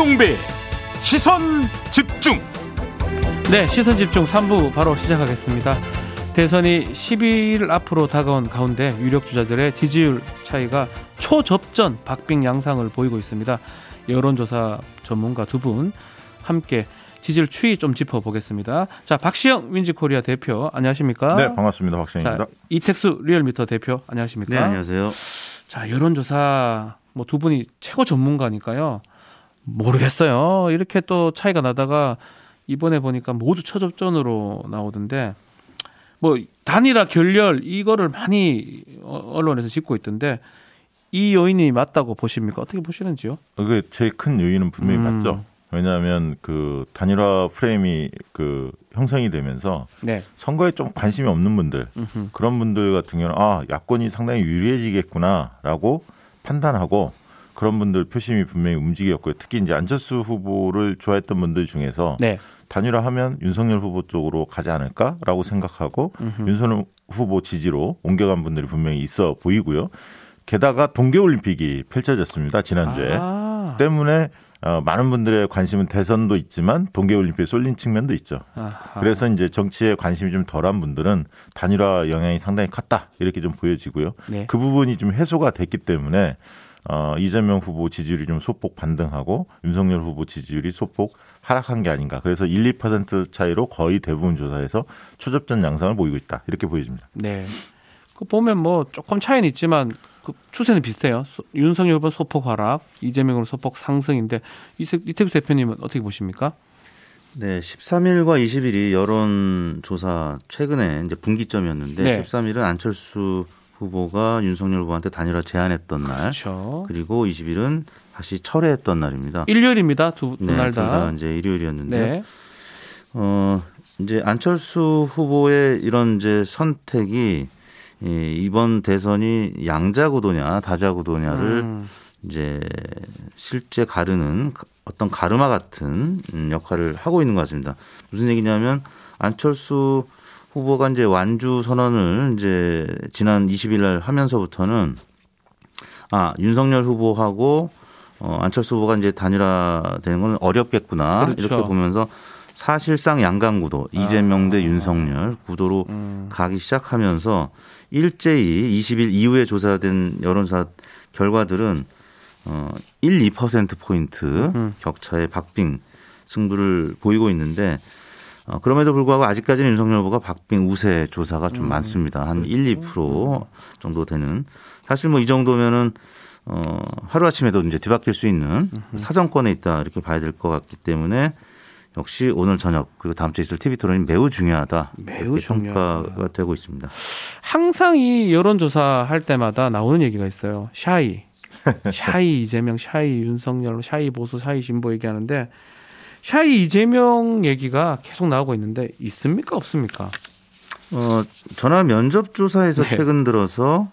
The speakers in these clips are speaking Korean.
김종배 시선 집중 네, 시선 집중 3부 바로 시작하겠습니다. 대선이 12일 앞으로 다가온 가운데 유력 주자들의 지지율 차이가 초접전 박빙 양상을 보이고 있습니다. 여론조사 전문가 두 분 함께 지지율 추이 좀 짚어보겠습니다. 자, 박시영 윈지코리아 대표 안녕하십니까? 네, 반갑습니다. 박시영입니다. 자, 이택수 리얼미터 대표 안녕하십니까? 네, 안녕하세요. 자, 여론조사 뭐 두 분이 최고 전문가니까요. 모르겠어요. 이렇게 또 차이가 나다가 이번에 보니까 모두 초접전으로 나오던데 뭐 단일화 결렬 이거를 많이 어, 언론에서 짚고 있던데 이 요인이 맞다고 보십니까? 어떻게 보시는지요? 그게 제일 큰 요인은 분명히 음. 맞죠. 왜냐하면 그 단일화 프레임이 그 형성이 되면서 네. 선거에 좀 관심이 없는 분들 음흠. 그런 분들 같은 경우는 아 야권이 상당히 유리해지겠구나라고 판단하고 그런 분들 표심이 분명히 움직였고요. 특히 이제 안철수 후보를 좋아했던 분들 중에서 네. 단일화하면 윤석열 후보 쪽으로 가지 않을까라고 생각하고 윤석열 후보 지지로 옮겨간 분들이 분명히 있어 보이고요. 게다가 동계올림픽이 펼쳐졌습니다 지난주에 아. 때문에 어, 많은 분들의 관심은 대선도 있지만 동계올림픽에 쏠린 측면도 있죠. 아하. 그래서 이제 정치에 관심이 좀 덜한 분들은 단일화 영향이 상당히 컸다 이렇게 좀 보여지고요. 네. 그 부분이 좀 해소가 됐기 때문에 어, 이재명 후보 지지율이 좀 소폭 반등하고 윤석열 후보 지지율이 소폭 하락한 게 아닌가. 그래서 1, 2% 차이로 거의 대부분 조사에서 초접전 양상을 보이고 있다. 이렇게 보여집니다. 네. 그 보면 뭐 조금 차이는 있지만 그 추세는 비슷해요. 소- 윤석열 후보 소폭 하락, 이재명 후보 소폭 상승인데 이태규 대표님은 어떻게 보십니까? 네, 13일과 20일이 여론조사 최근에 이제 분기점이었는데 네. 13일은 안철수 후보가 윤석열 후보한테 단일화 제안했던 날, 그렇죠. 그리고 20일은 다시 철회했던 날입니다. 일요일입니다. 두 네, 둘 다. 다 이제 일요일이었는데, 네. 어 이제 안철수 후보의 이런 이제 선택이 이 이번 대선이 양자구도냐 다자구도냐를 음, 이제 실제 가르는 어떤 가르마 같은 음, 역할을 하고 있는 것 같습니다. 무슨 얘기냐면 안철수 후보가 이제 완주 선언을 이제 지난 20일 날 하면서부터는 아 윤석열 후보하고 어, 안철수 후보가 이제 단일화되는 건 어렵겠구나 그렇죠. 이렇게 보면서 사실상 양강구도 이재명 대 윤석열 구도로 음. 가기 시작하면서 일제히 20일 이후에 조사된 여론조사 결과들은 어, 1, 2% 포인트 음. 격차의 박빙 승부를 보이고 있는데 어, 그럼에도 불구하고 아직까지는 윤석열 후보가 박빙 우세 조사가 좀 많습니다. 한 1, 2% 정도 되는 사실 뭐 이 정도면은 어, 하루아침에도 이제 뒤바뀔 수 있는 사정권에 있다 이렇게 봐야 될 것 같기 때문에 역시 오늘 저녁 그리고 다음 주에 있을 TV 토론이 매우 중요하다. 매우 중요하다. 평가가 되고 있습니다. 항상 이 여론조사 할 때마다 나오는 얘기가 있어요. shy. shy 이재명, shy 윤석열, shy 보수, shy 진보 얘기하는데 shy 이재명 얘기가 계속 나오고 있는데 있습니까 없습니까? 어, 전화 면접 조사에서 네. 최근 들어서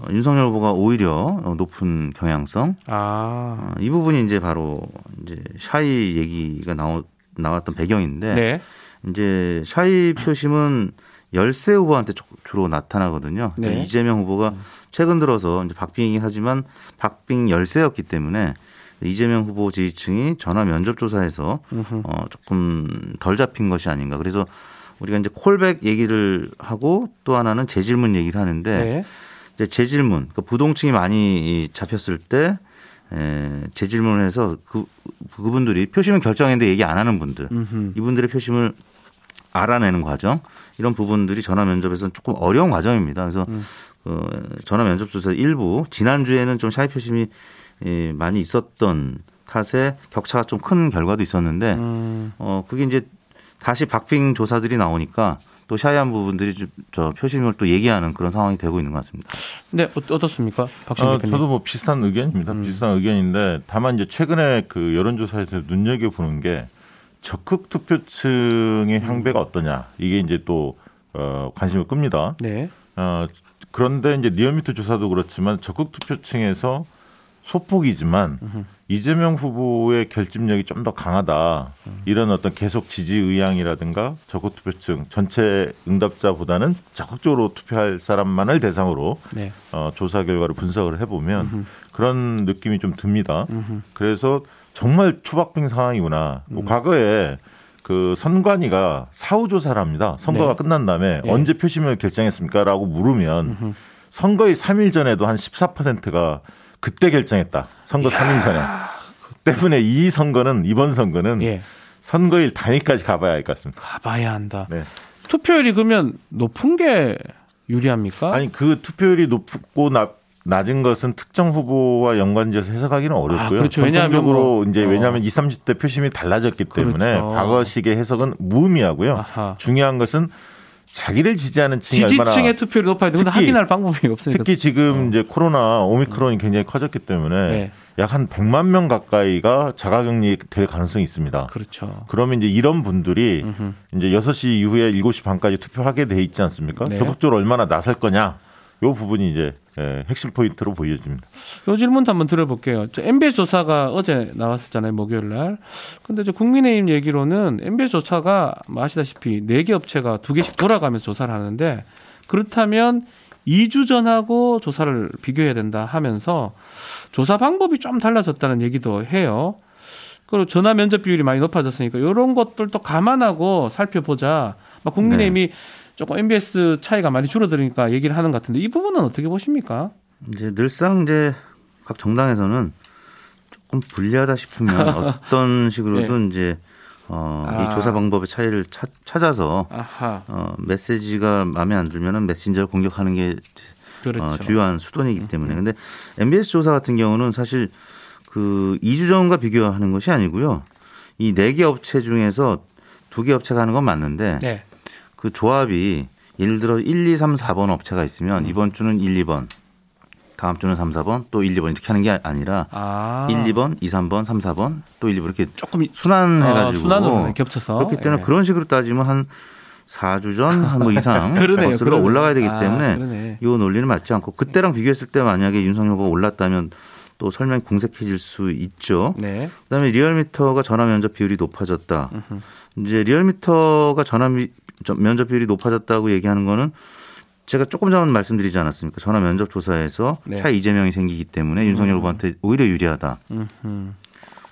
어, 윤석열 후보가 오히려 어, 높은 경향성 아, 어, 이 부분이 이제 바로 이제 shy 얘기가 나오, 나왔던 배경인데 네. 이제 샤이 표심은 열세 후보한테 주- 주로 나타나거든요. 네. 이재명 후보가 최근 들어서 이제 박빙이긴 하지만 박빙 열세였기 때문에 이재명 후보 지지층이 전화 면접 조사에서. 어, 조금 덜 잡힌 것이 아닌가. 그래서 우리가 이제 콜백 얘기를 하고 또 하나는 재질문 얘기를 하는데 네. 이제 재질문, 그 부동층이 많이 잡혔을 때 에, 재질문을 해서 그 그분들이 표심을 결정했는데 얘기 안 하는 분들, 음흠. 이분들의 표심을 알아내는 과정 이런 부분들이 전화 면접에서는 조금 어려운 과정입니다. 그래서 음. 어, 전화 면접 조사 일부 지난 주에는 좀 샤이 표심이 예, 많이 있었던 탓에 격차가 좀 큰 결과도 있었는데 음, 어 그게 이제 다시 박빙 조사들이 나오니까 또 샤이한 부분들이 좀저 표심을 또 얘기하는 그런 상황이 되고 있는 것 같습니다. 네 어, 어떻습니까, 박신 어, 대표님? 저도 뭐 비슷한 의견입니다. 음. 비슷한 의견인데 다만 이제 최근에 그 여론조사에서 눈여겨 보는 게 적극 투표층의 향배가 어떠냐 이게 이제 또 어, 관심을 끕니다. 네. 어, 그런데 이제 리얼미터 조사도 그렇지만 적극 투표층에서 소폭이지만 이재명 후보의 결집력이 좀 더 강하다. 이런 어떤 계속 지지 의향이라든가 적극 투표층 전체 응답자보다는 적극적으로 투표할 사람만을 대상으로 네. 어, 조사 결과를 분석을 해보면 그런 느낌이 좀 듭니다. 그래서 정말 초박빙 상황이구나. 뭐 음. 과거에 그 선관위가 사후 조사를 합니다. 선거가 네. 끝난 다음에 예. 언제 표심을 결정했습니까라고 물으면 선거의 3일 전에도 한 14%가 그때 결정했다. 선거 3일 전에. 때문에 이 선거는 이번 선거는 예. 선거일 당일까지 가봐야 할 것 같습니다. 가봐야 한다. 네. 투표율이 그러면 높은 게 유리합니까? 아니 그 투표율이 높고 나, 낮은 것은 특정 후보와 연관지어서 해석하기는 어렵고요. 아, 그렇죠. 왜냐하면 전통적으로 뭐, 이제 어. 왜냐하면 20, 30대 표심이 달라졌기 때문에 그렇죠. 과거식의 해석은 무의미하고요. 아하. 중요한 것은 자기를 지지하는 층이 지지층의 투표율이 높아야 되는데 특히- 확인할 방법이 없으니까. 특히 지금 이제 코로나 오미크론이 굉장히 커졌기 때문에 어. 네. 약한 100만 명 가까이가 자가격리 될 가능성이 있습니다. 그렇죠. 그러면 이제 이런 분들이 음흠. 이제 6시 이후에 7시 반까지 투표하게 돼 있지 않습니까? 네. 적극적으로 얼마나 나설 거냐. 요 부분이 이제 예, 핵심 포인트로 보여집니다. 요 질문도 한번 들어볼게요. 저 MBS 조사가 어제 나왔었잖아요, 목요일 날. 근데 저 국민의힘 얘기로는 MBS 조사가 뭐 아시다시피 네 개 업체가 두 개씩 돌아가면서 조사를 하는데 그렇다면 2주 전하고 조사를 비교해야 된다 하면서 조사 방법이 좀 달라졌다는 얘기도 해요. 그리고 전화 면접 비율이 많이 높아졌으니까 이런 것들도 감안하고 살펴보자. 막 국민의힘이 조금 MBS 차이가 많이 줄어드니까 얘기를 하는 것 같은데 이 부분은 어떻게 보십니까? 이제 늘상 이제 각 정당에서는 조금 불리하다 싶으면 어떤 식으로든 이제 어, 아. 이 조사 방법의 차이를 찾, 찾아서 아하, 어, 메시지가 마음에 안 들면은 메신저를 공격하는 게 그렇죠. 어, 주요한 수단이기 때문에. 근데 MBS 조사 같은 경우는 사실 그 2주 전과 비교하는 것이 아니고요. 이네개 업체 중에서 두개 업체가 하는 건 맞는데 네. 그 조합이 예를 들어 1, 2, 3, 4번 업체가 음. 있으면 이번 주는 1, 2번, 다음 주는 3, 4번, 또 1, 2번 이렇게 하는 게 아니라 아. 1, 2번, 2, 3번, 3, 4번, 또 1, 2번 이렇게 조금 순환해가지고 어, 순환으로 겹쳐서 그렇기 때문에 예. 그런 식으로 따지면 한 4주 전, 한뭐 이상. 버스가 그러네. 올라가야 되기 아, 때문에 그러네. 이 논리는 맞지 않고 그때랑 비교했을 때 만약에 윤석열 후보가 올랐다면 또 설명이 공색해질 수 있죠. 네. 그다음에 리얼미터가 전화 면접 비율이 높아졌다. 이제 리얼미터가 전화 면접 비율이 높아졌다고 얘기하는 거는 제가 조금 전 말씀드리지 않았습니까? 전화 면접 조사에서 네. 차 이재명이 생기기 때문에 윤석열 후보한테 오히려 유리하다. 음흠.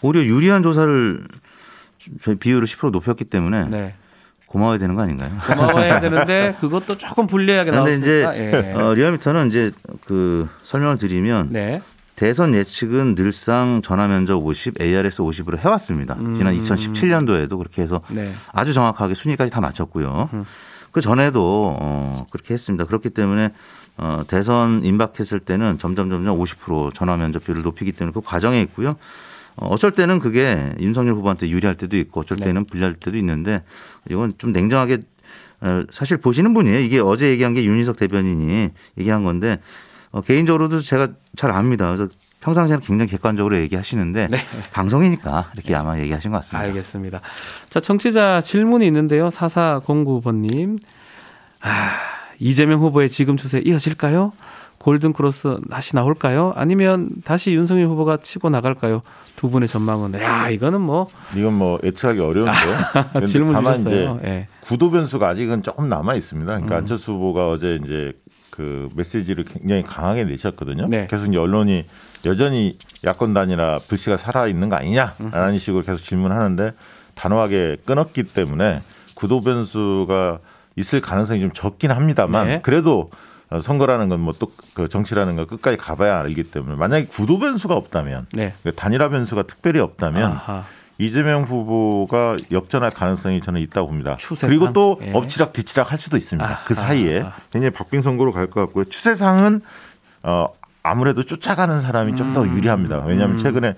오히려 유리한 조사를 비율을 10% 높였기 때문에 네. 고마워야 되는 거 아닌가요? 고마워해야 되는데 그것도 조금 불리하게 근데 이제. 예. 어, 리얼미터는 이제 그 설명을 드리면 네. 대선 예측은 늘상 전화 면접 50, ARS 50으로 해왔습니다. 지난 2017년도에도 그렇게 해서 네. 아주 정확하게 순위까지 다 맞췄고요. 그 전에도 어, 그렇게 했습니다. 그렇기 때문에 어, 대선 임박했을 때는 점점 점점 50% 전화 면접 비율을 높이기 때문에 그 과정에 있고요. 어, 어쩔 때는 그게 윤석열 후보한테 유리할 때도 있고 어쩔 네. 때는 불리할 때도 있는데 이건 좀 냉정하게 어, 사실 보시는 분이에요. 이게 어제 얘기한 게 윤희석 대변인이 얘기한 건데 어, 개인적으로도 제가 잘 압니다. 그래서 평상시에는 굉장히 객관적으로 얘기하시는데 네. 방송이니까 이렇게 아마 얘기하신 것 같습니다. 알겠습니다. 자, 청취자 질문이 있는데요. 4409번님. 아, 이재명 후보의 지금 추세 이어질까요? 골든 크로스 다시 나올까요? 아니면 다시 윤석열 후보가 치고 나갈까요? 두 분의 전망은. 야, 이거는 뭐, 이건 뭐 예측하기 어려운데요. 질문 다만 주셨어요. 이제 예. 구도 변수가 아직은 조금 남아 있습니다. 음. 그러니까 안철수 후보가 어제 이제 그 메시지를 굉장히 강하게 내셨거든요. 네. 계속 이제 언론이 여전히 야권 단이라 불씨가 살아 있는 거 아니냐라는 식으로 계속 질문하는데 단호하게 끊었기 때문에 구도 변수가 있을 가능성이 좀 적긴 합니다만 네. 그래도 어, 선거라는 건 뭐 또 그 정치라는 건 끝까지 가봐야 알기 때문에 만약에 구도 변수가 없다면 네. 그 단일화 변수가 특별히 없다면 아하. 이재명 후보가 역전할 가능성이 저는 있다고 봅니다. 추세상? 그리고 또 예. 엎치락 뒤치락 할 수도 있습니다. 아하. 그 사이에 굉장히 박빙 선거로 갈 것 같고요. 추세상은 어 아무래도 쫓아가는 사람이 좀 음. 더 유리합니다. 왜냐하면 최근에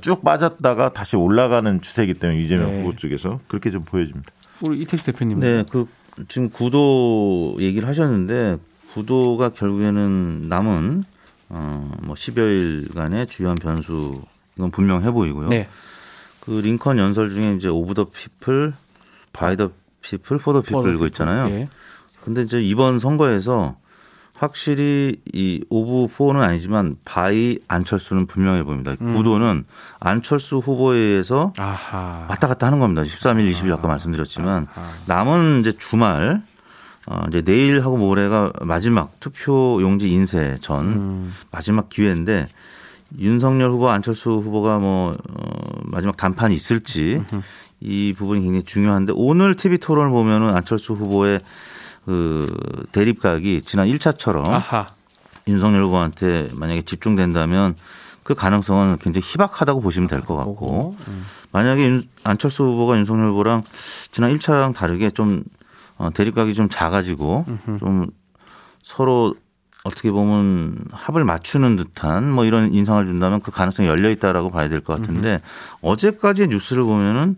쭉 빠졌다가 다시 올라가는 추세이기 때문에 이재명 네. 후보 쪽에서 그렇게 좀 보여집니다. 우리 이택수 대표님. 네, 그 지금 구도 얘기를 하셨는데 구도가 결국에는 남은 어뭐 10여일간의 주요한 변수 이건 분명해 보이고요. 네. 그 링컨 연설 중에 이제 of the people, by the people, for the people 이거 있잖아요. 예. 근데 이제 이번 선거에서 확실히 이 of for는 아니지만 by 안철수는 분명해 보입니다. 음. 구도는 안철수 후보에 의해서 아하. 왔다 갔다 하는 겁니다. 13일, 20일 아까 말씀드렸지만 아하. 남은 이제 주말 어 이제 내일하고 모레가 마지막 투표 용지 인쇄 전 음. 마지막 기회인데 윤석열 후보, 안철수 후보가 뭐 어, 마지막 단판이 있을지 이 부분이 굉장히 중요한데 오늘 TV 토론을 보면은 안철수 후보의 그 대립각이 지난 1차처럼 아하. 윤석열 후보한테 만약에 집중된다면 그 가능성은 굉장히 희박하다고 보시면 될 것 같고. 음. 만약에 윤- 안철수 후보가 윤석열 후보랑 지난 1차랑 다르게 좀 어, 대립각이 좀 작아지고 좀 서로 어떻게 보면 합을 맞추는 듯한 뭐 이런 인상을 준다면 그 가능성이 열려 있다라고 봐야 될 것 같은데 어제까지의 뉴스를 보면은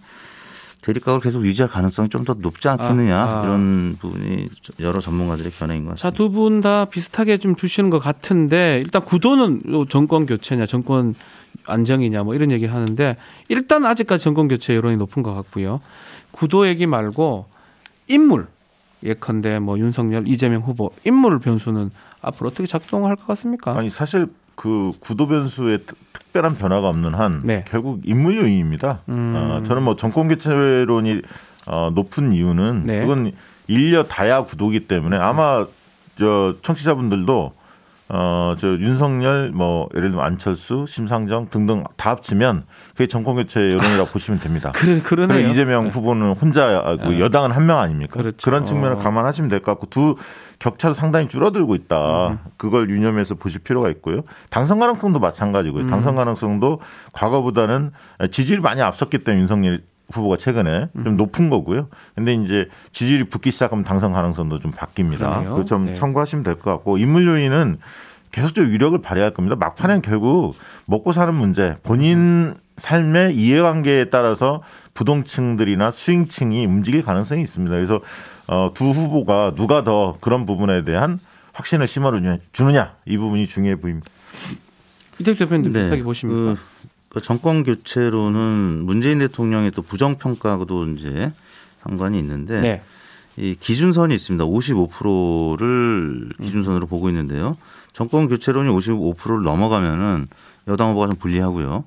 대립각을 계속 유지할 가능성이 좀 더 높지 않겠느냐 아, 아. 이런 부분이 여러 전문가들의 견해인 것 자, 같습니다. 두분 다 비슷하게 좀 주시는 것 같은데 일단 구도는 요 정권 교체냐, 정권 안정이냐 뭐 이런 얘기 하는데 일단 아직까지 정권 교체 여론이 높은 것 같고요. 구도 얘기 말고 인물 예컨대 뭐 윤석열, 이재명 후보 인물 변수는 앞으로 어떻게 작동할 것 같습니까? 아니 사실 그 구도 변수에 특- 특별한 변화가 없는 한 네. 결국 인물 요인입니다. 음. 어, 저는 뭐 정권 교체론이 어, 높은 이유는 네. 그건 일려 다야 구도기 때문에 아마 저 청취자분들도 어, 저 윤석열 뭐 예를 들면 안철수, 심상정 등등 다 합치면 그게 정권 교체 여론이라고 보시면 됩니다. 그래 그러네요. 이재명 후보는 혼자 그 여당은 한 명 아닙니까? 그렇죠. 런 측면을 어. 감안하시면 될 것 같고 두 격차도 상당히 줄어들고 있다. 음. 그걸 유념해서 보실 필요가 있고요. 당선 가능성도 마찬가지고요. 음. 당선 가능성도 과거보다는 지지율이 많이 앞섰기 때문에 윤석열 후보가 최근에 음. 좀 높은 거고요. 근데 이제 지지율이 붙기 시작하면 당선 가능성도 좀 바뀝니다. 그러네요. 그거 좀 네. 참고하시면 될 것 같고 인물 요인은 계속적으로 유력을 발휘할 겁니다. 막판엔 결국 먹고 사는 문제, 본인 삶의 이해관계에 따라서 부동층들이나 수익층이 움직일 가능성이 있습니다. 그래서 어, 두 후보가 누가 더 그런 부분에 대한 확신을 심어주느냐 이 부분이 중요해 보입니다. 이태규 대표님 네. 비슷하게 보십니까? 그, 그 정권 교체로는 문재인 대통령의 또 부정평가도 이제 상관이 있는데 네. 이 기준선이 있습니다. 55%를 기준선으로 보고 있는데요. 정권 교체론이 55%를 넘어가면은 여당 후보가 좀 불리하고요.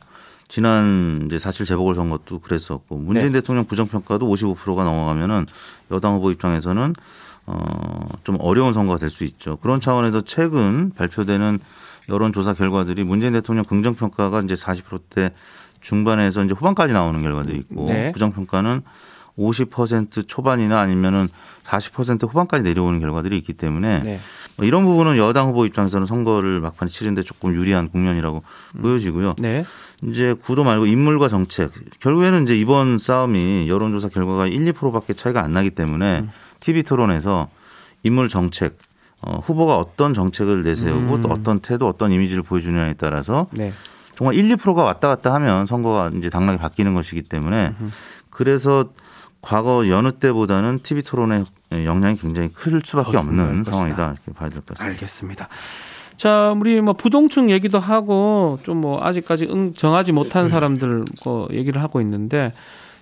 지난 이제 사실 재보궐 선거도 그랬었고 문재인 네. 대통령 부정평가도 55%가 넘어가면은 여당 후보 입장에서는 어좀 어려운 선거가 될 수 있죠. 그런 차원에서 최근 발표되는 여론조사 결과들이 문재인 대통령 긍정평가가 이제 40%대 중반에서 이제 후반까지 나오는 결과들이 있고 네. 부정평가는 50% 초반이나 아니면은 40% 후반까지 내려오는 결과들이 있기 때문에 네. 뭐 이런 부분은 여당 후보 입장에서는 선거를 막판에 치는데 조금 유리한 국면이라고 보여지고요. 네. 이제 구도 말고 인물과 정책 결국에는 이제 이번 싸움이 여론조사 결과가 1, 2%밖에 차이가 안 나기 때문에 TV 토론에서 인물 정책 어, 후보가 어떤 정책을 내세우고 음. 또 어떤 태도 어떤 이미지를 보여주느냐에 따라서 네. 정말 1, 2%가 왔다 갔다 하면 선거가 이제 당락이 바뀌는 것이기 때문에 그래서 과거 여느 때보다는 TV 토론의 영향이 굉장히 클 수밖에 더 없는. 상황이다 이렇게 봐야 될 것 같습니다. 알겠습니다. 자, 우리 뭐 부동층 얘기도 하고 좀 뭐 아직까지 응 정하지 못한 사람들 거 얘기를 하고 있는데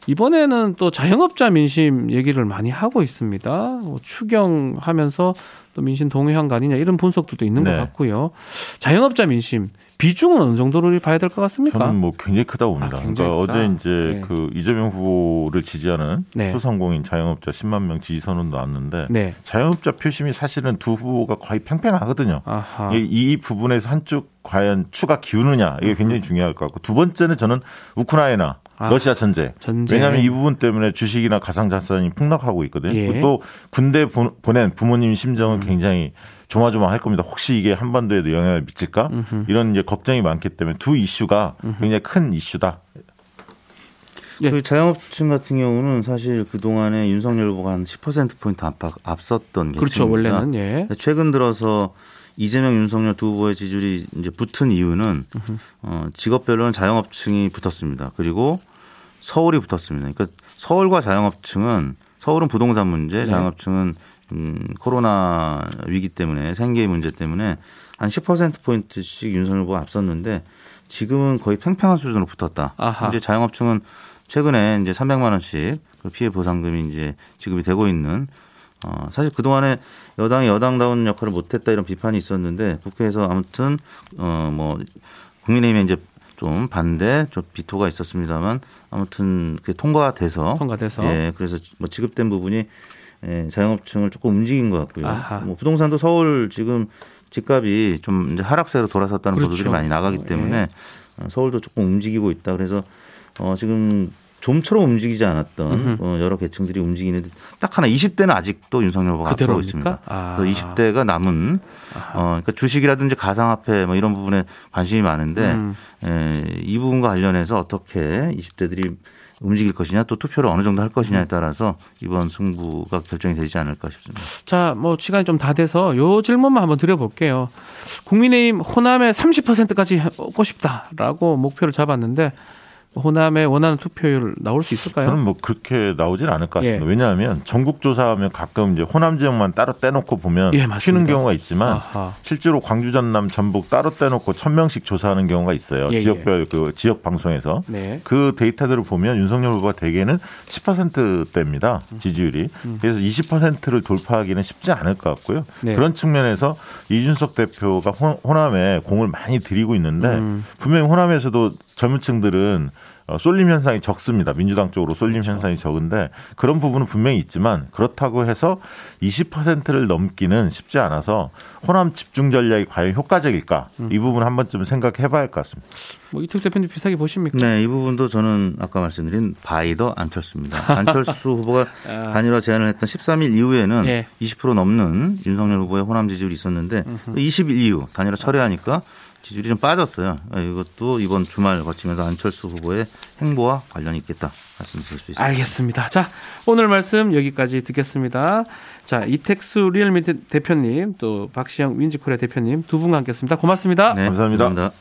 이번에는 또 자영업자 민심 얘기를 많이 하고 있습니다. 뭐 추경하면서 또 민심 동의한 거 아니냐 이런 분석도 또 있는 네. 것 같고요. 자영업자 민심 비중은 어느 정도로 봐야 될 것 같습니까? 저는 뭐 굉장히 크다고 봅니다. 아, 굉장히 그러니까 크다. 어제 이제 네. 그 이재명 후보를 지지하는 네. 소상공인 자영업자 10만 명 지지 선언도 나왔는데 네. 자영업자 표심이 사실은 두 후보가 거의 팽팽하거든요. 아하. 이, 이 부분에서 한쪽 과연 추가 기우느냐 이게 굉장히 중요할 것 같고 두 번째는 저는 우크라이나 아, 러시아 전쟁. 전쟁. 왜냐하면 이 부분 때문에 주식이나 가상자산이 폭락하고 있거든요. 예. 또 군대 보- 보낸 부모님 음. 심정은 굉장히 조마조마할 겁니다. 혹시 이게 한반도에도 영향을 미칠까? 이런 이제 걱정이 많기 때문에 두 이슈가 굉장히 큰 이슈다. 예. 그 자영업층 같은 경우는 사실 그 동안에 윤석열 후보가 한 10% 포인트 앞- 앞섰던 게 그렇죠. 원래는 예. 최근 들어서 이재명 윤석열 두 후보의 지지율이 이제 붙은 이유는 어, 직업별로는 자영업층이 붙었습니다. 그리고 서울이 붙었습니다. 그러니까 서울과 자영업층은 서울은 부동산 문제, 네. 자영업층은 음, 코로나 위기 때문에 생계의 문제 때문에 한 10% 포인트씩 윤석열 후보가 앞섰는데 지금은 거의 팽팽한 수준으로 붙었다. 아하. 이제 자영업층은 최근에 이제 300만 원씩 그 피해 보상금이 이제 지급이 되고 있는 어, 사실 그동안에 여당이 여당다운 역할을 못했다 이런 비판이 있었는데 국회에서 아무튼 어, 뭐 국민의힘에 이제 좀 반대, 좀 비토가 있었습니다만 아무튼 그게 통과돼서 통과돼서. 예, 그래서 뭐 지급된 부분이 예, 자영업층을 조금 움직인 것 같고요. 아하. 뭐 부동산도 서울 지금 집값이 좀 이제 하락세로 돌아섰다는 그렇죠. 보도들이 많이 나가기 때문에 예. 어, 서울도 조금 움직이고 있다. 그래서 어, 지금 좀처럼 움직이지 않았던. 어, 여러 계층들이 움직이는데 딱 하나 20대는 아직도 윤석열 후보가 앞서고? 있습니다. 아. 그래서 20대가 남은 어, 그러니까 주식이라든지 가상화폐 뭐 이런 부분에 관심이 많은데 음. 에, 이 부분과 관련해서 어떻게 20대들이 움직일 것이냐 또 투표를 어느 정도 할 것이냐에 따라서 이번 승부가 결정이 되지 않을까 싶습니다. 자, 뭐 시간이 좀 다 돼서 요 질문만 한번 드려볼게요. 국민의힘 호남에 30%까지 얻고 싶다라고 목표를 잡았는데 호남에 원하는 투표율 나올 수 있을까요? 저는 뭐 그렇게 나오진 않을 것 같습니다. 예. 왜냐하면 전국 조사하면 가끔 이제 호남 지역만 따로 떼놓고 보면 예. 튀는 경우가 있지만 아하. 실제로 광주, 전남, 전북 따로 떼놓고 천 명씩 조사하는 경우가 있어요. 예, 예. 지역별 그 지역 방송에서 네. 그 데이터들을 보면 윤석열 후보가 대개는 10%대입니다. 음. 지지율이. 그래서 20%를 돌파하기는 쉽지 않을 것 같고요. 네. 그런 측면에서 이준석 대표가 호- 호남에 공을 많이 들이고 있는데 음. 분명히 호남에서도 젊은 층들은 어, 쏠림 현상이 적습니다. 민주당 쪽으로 쏠림 그렇죠. 현상이 적은데 그런 부분은 분명히 있지만 그렇다고 해서 20%를 넘기는 쉽지 않아서 호남 집중 전략이 과연 효과적일까 음. 이 부분 한 번쯤 생각해 봐야 할 것 같습니다. 뭐 이택 대표님 비슷하게 보십니까? 네, 이 부분도 저는 아까 말씀드린 by the 안철수입니다. 안철수 후보가 단일화 제안을 했던 13일 이후에는 아. 예. 20% 넘는 윤석열 후보의 호남 지지율이 있었는데 20일 이후 단일화 철회하니까 지지율이 좀 빠졌어요. 아, 이것도 이번 주말 거치면서 안철수 후보의 행보와 관련이 있겠다 말씀드릴 수 있습니다. 알겠습니다. 자, 오늘 말씀 여기까지 듣겠습니다. 자, 이택수 리얼미 대- 대표님, 또 박시영 윈지코리아 대표님 두 분과 함께했습니다. 고맙습니다. 네, 감사합니다. 감사합니다.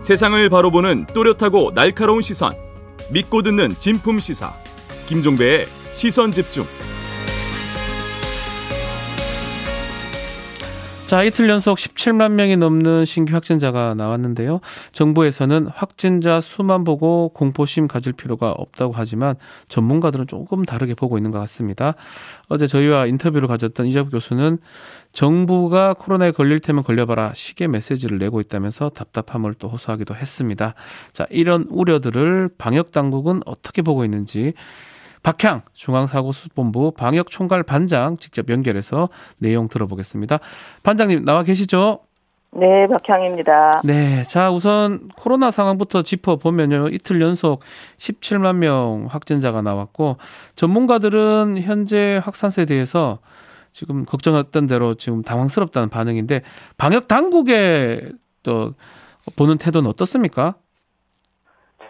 세상을 바로 보는 또렷하고 날카로운 시선. 믿고 듣는 진품 시사. 김종배의 시선 집중. 자, 이틀 연속 17만 명이 넘는 신규 확진자가 나왔는데요. 정부에서는 확진자 수만 보고 공포심 가질 필요가 없다고 하지만 전문가들은 조금 다르게 보고 있는 것 같습니다. 어제 저희와 인터뷰를 가졌던 이자부 교수는 정부가 코로나에 걸릴 테면 걸려봐라 시계 메시지를 내고 있다면서 답답함을 또 호소하기도 했습니다. 자, 이런 우려들을 방역 당국은 어떻게 보고 있는지 박향 중앙사고수본부 방역총괄 반장 직접 연결해서 내용 들어보겠습니다. 반장님 나와 계시죠? 네, 박향입니다. 네. 자, 우선 코로나 상황부터 짚어 보면요. 이틀 연속 17만 명 확진자가 나왔고, 전문가들은 현재 확산세에 대해서 지금 걱정했던 대로 지금 당황스럽다는 반응인데, 방역 당국의 또 보는 태도는 어떻습니까?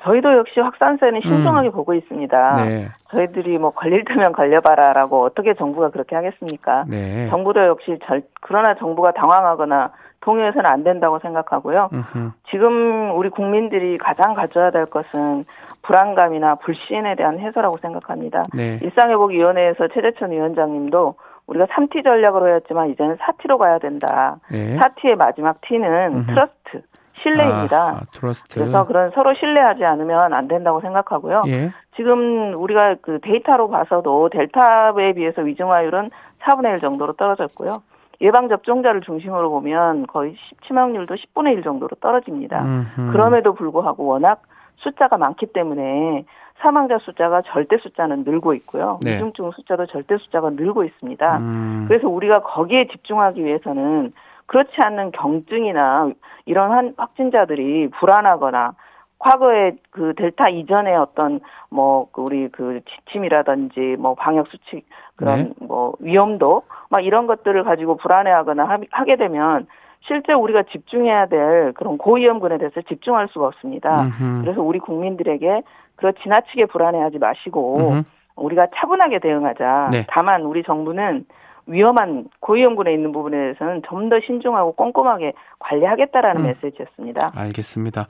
저희도 역시 확산세는 신중하게 보고 있습니다. 음. 네. 저희들이 뭐 걸릴 테면 걸려봐라라고 어떻게 정부가 그렇게 하겠습니까? 네. 정부도 역시 절, 그러나 정부가 당황하거나 동요해서는 안 된다고 생각하고요. 음흠. 지금 우리 국민들이 가장 가져야 될 것은 불안감이나 불신에 대한 해소라고 생각합니다. 네. 일상회복위원회에서 최재천 위원장님도 우리가 3T 전략으로 했지만 이제는 4T로 가야 된다. 네. 4T의 마지막 T는 음흠. trust, 신뢰입니다. 아, trust. 그래서 그런 서로 신뢰하지 않으면 안 된다고 생각하고요. 예. 지금 우리가 그 데이터로 봐서도 델타에 비해서 위중화율은 4분의 1 정도로 떨어졌고요. 예방 접종자를 중심으로 보면 거의 치명률도 10분의 1 정도로 떨어집니다. 음흠. 그럼에도 불구하고 워낙 숫자가 많기 때문에 사망자 숫자가 절대 숫자는 늘고 있고요. 네. 위중증 숫자도 절대 숫자가 늘고 있습니다. 음. 그래서 우리가 거기에 집중하기 위해서는 그렇지 않는 경증이나 이런 한 확진자들이 불안하거나 과거에 그 델타 이전에 어떤 뭐그 우리 그 지침이라든지 뭐 방역 수칙 그런 네. 뭐 위험도 막 이런 것들을 가지고 불안해하거나 하- 하게 되면 실제 우리가 집중해야 될 그런 고위험군에 대해서 집중할 수가 없습니다. 음흠. 그래서 우리 국민들에게 그런 지나치게 불안해하지 마시고 음흠. 우리가 차분하게 대응하자. 네. 다만 우리 정부는 위험한 고위험군에 있는 부분에 대해서는 좀 더 신중하고 꼼꼼하게 관리하겠다라는 음. 메시지였습니다. 알겠습니다.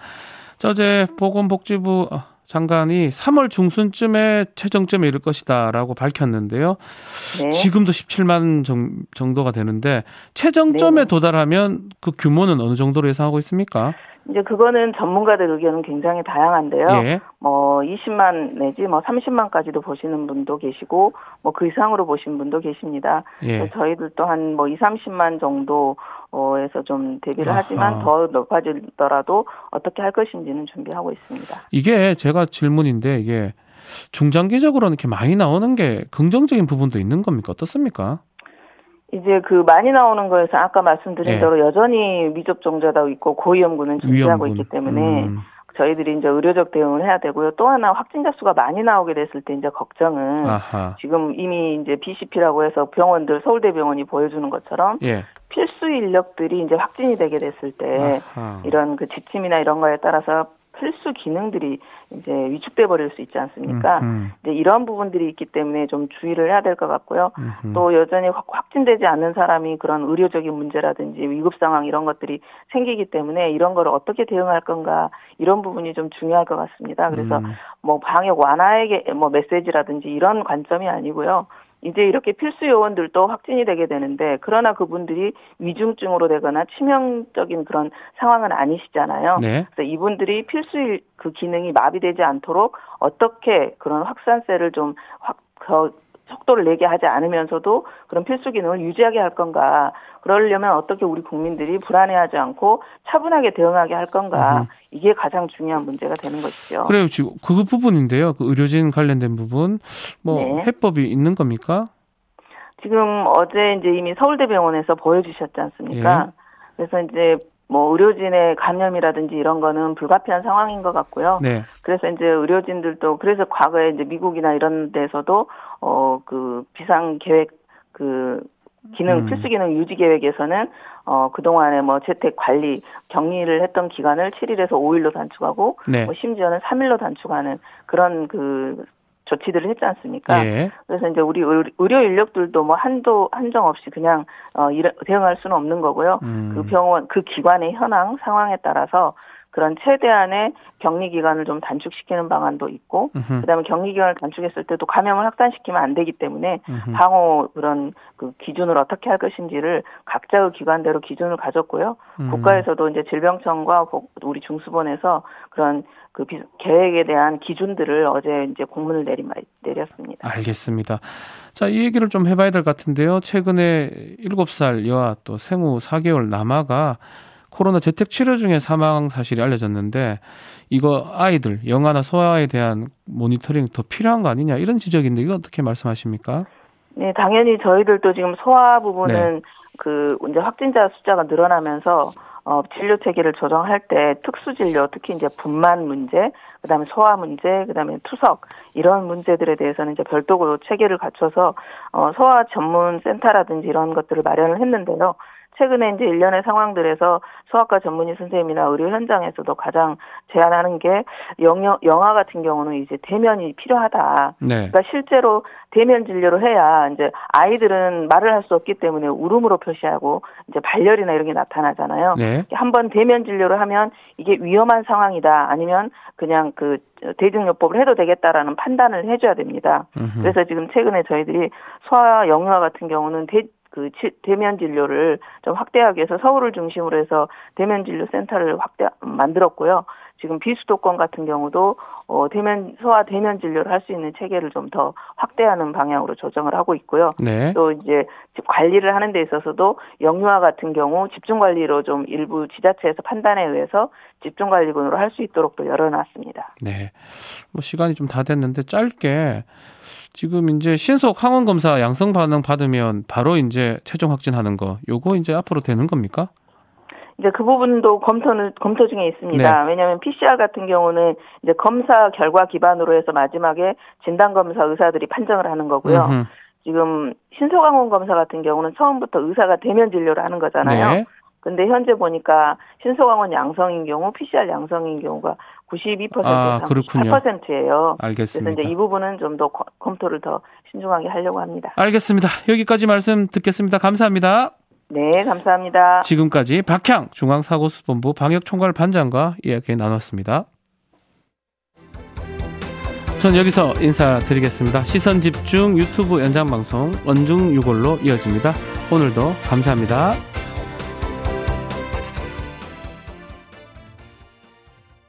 자, 어제 보건복지부 어, 장관이 3월 중순쯤에 최정점에 이를 것이다라고 밝혔는데요. 네. 지금도 17만 정, 정도가 되는데 최정점에 네. 도달하면 그 규모는 어느 정도로 예상하고 있습니까? 이제 그거는 전문가들 의견은 굉장히 다양한데요. 예. 뭐 20만 내지 뭐 30만까지도 보시는 분도 계시고 뭐 그 이상으로 보신 분도 계십니다. 예. 그래서 저희들도 한뭐 2, 30만 정도에서 좀 대비를 아하. 하지만 더 높아지더라도 어떻게 할 것인지는 준비하고 있습니다. 이게 제가 질문인데 이게 중장기적으로는 이렇게 많이 나오는 게 긍정적인 부분도 있는 겁니까? 어떻습니까? 이제 그 많이 나오는 거에서 아까 말씀드린 예. 대로 여전히 미접종자도 있고 고위험군은 존재하고 위험군. 있기 때문에 음, 저희들이 이제 의료적 대응을 해야 되고요. 또 하나 확진자 수가 많이 나오게 됐을 때 이제 걱정은 아하. 지금 이미 이제 BCP라고 해서 병원들 서울대병원이 보여주는 것처럼 예. 필수 인력들이 이제 확진이 되게 됐을 때 아하. 이런 그 지침이나 이런 거에 따라서 필수 기능들이 이제 위축돼 버릴 수 있지 않습니까? 음, 이제 이런 부분들이 있기 때문에 좀 주의를 해야 될 것 같고요. 음, 음. 또 여전히 확- 확진되지 않는 사람이 그런 의료적인 문제라든지 위급 상황 이런 것들이 생기기 때문에 이런 거를 어떻게 대응할 건가 이런 부분이 좀 중요할 것 같습니다. 그래서 음. 뭐 방역 완화의 뭐 메시지라든지 이런 관점이 아니고요. 이제 이렇게 필수 요원들도 확진이 되게 되는데 그러나 그분들이 위중증으로 되거나 치명적인 그런 상황은 아니시잖아요. 네. 그래서 이분들이 필수 일- 그 기능이 마비되지 않도록 어떻게 그런 확산세를 좀 확, 더 속도를 내게 하지 않으면서도 그런 필수 기능을 유지하게 할 건가. 그러려면 어떻게 우리 국민들이 불안해하지 않고 차분하게 대응하게 할 건가. 이게 가장 중요한 문제가 되는 것이죠. 그래요. 지금 그 부분인데요. 그 의료진 관련된 부분 뭐 네. 해법이 있는 겁니까? 지금 어제 이제 이미 서울대병원에서 보여주셨지 않습니까? 예. 그래서 이제 뭐 의료진의 감염이라든지 이런 거는 불가피한 상황인 것 같고요. 네. 그래서 이제 의료진들도 그래서 과거에 이제 미국이나 이런 데서도 어 그 비상 계획 그 기능 음. 필수 기능 유지 계획에서는 어 그동안에 뭐 재택 관리 격리를 했던 기간을 7일에서 5일로 단축하고 네. 뭐 심지어는 3일로 단축하는 그런 그 조치들을 했지 않습니까? 예. 그래서 이제 우리 의- 의료 인력들도 뭐 한도 한정 없이 그냥 어 일- 대응할 수는 없는 거고요. 음. 그 병원 그 기관의 현황 상황에 따라서 그런 최대한의 격리 기간을 좀 단축시키는 방안도 있고 음흠. 그다음에 격리 기간을 단축했을 때도 감염을 확산시키면 안 되기 때문에 음흠. 방호 그런 그 기준을 어떻게 할 것인지를 각자의 기관대로 기준을 가졌고요. 음. 국가에서도 이제 질병청과 복- 우리 중수본에서 그런 그 비- 계획에 대한 기준들을 어제 이제 공문을 내리 내렸습니다. 알겠습니다. 자, 이 얘기를 좀 해봐야 될 것 같은데요. 최근에 7살 여아 또 생후 4개월 남아가 코로나 재택 치료 중에 사망 사실이 알려졌는데 이거 아이들 영아나 소아에 대한 모니터링 더 필요한 거 아니냐 이런 지적인데 이거 어떻게 말씀하십니까? 네, 당연히 저희들도 지금 소아 부분은 네. 그 이제 확진자 숫자가 늘어나면서 어 진료 체계를 조정할 때 특수 진료, 특히 이제 분만 문제, 그다음에 소아 문제, 그다음에 투석 이런 문제들에 대해서는 이제 별도로 체계를 갖춰서 어 소아 전문 센터라든지 이런 것들을 마련을 했는데요. 최근에 이제 일련의 상황들에서 소아과 전문의 선생님이나 의료 현장에서도 가장 제안하는 게 영어, 영아 같은 경우는 이제 대면이 필요하다. 네. 그러니까 실제로 대면 진료를 해야 이제 아이들은 말을 할 수 없기 때문에 울음으로 표시하고 이제 발열이나 이런 게 나타나잖아요. 네. 한번 대면 진료를 하면 이게 위험한 상황이다 아니면 그냥 그 대증요법을 해도 되겠다라는 판단을 해줘야 됩니다. 음흠. 그래서 지금 최근에 저희들이 소아 영유아 같은 경우는 대, 그 치- 대면 진료를 좀 확대하기 위해서 서울을 중심으로 해서 대면 진료 센터를 확대 만들었고요. 지금 비수도권 같은 경우도 어 대면 소아 대면 진료를 할 수 있는 체계를 좀 더 확대하는 방향으로 조정을 하고 있고요. 네. 또 이제 집 관리를 하는 데 있어서도 영유아 같은 경우 집중 관리로 좀 일부 지자체에서 판단에 의해서 집중 관리군으로 할 수 있도록 또 열어놨습니다. 네. 뭐 시간이 좀 다 됐는데 짧게 지금 이제 신속 항원 검사 양성 반응 받으면 바로 이제 최종 확진하는 거 요거 이제 앞으로 되는 겁니까? 이제 그 부분도 검토는 검토 중에 있습니다. 왜냐하면 PCR 같은 경우는 이제 검사 결과 기반으로 해서 마지막에 진단 검사 의사들이 판정을 하는 거고요. 음흠. 지금 신속항원 검사 같은 경우는 처음부터 의사가 대면 진료를 하는 거잖아요. 네. 근데 현재 보니까 신속항원 양성인 경우, PCR 양성인 경우가 92%에서 아, 그렇군요. 8%예요. 그래서 알겠습니다. 이제 이 부분은 좀 더 검토를 더 신중하게 하려고 합니다. 알겠습니다. 여기까지 말씀 듣겠습니다. 감사합니다. 네, 감사합니다. 지금까지 박향 중앙사고수본부 방역총괄 반장과 이야기 나눴습니다. 전 여기서 인사드리겠습니다. 시선 집중 유튜브 연장 방송 원중 유골로 이어집니다. 오늘도 감사합니다.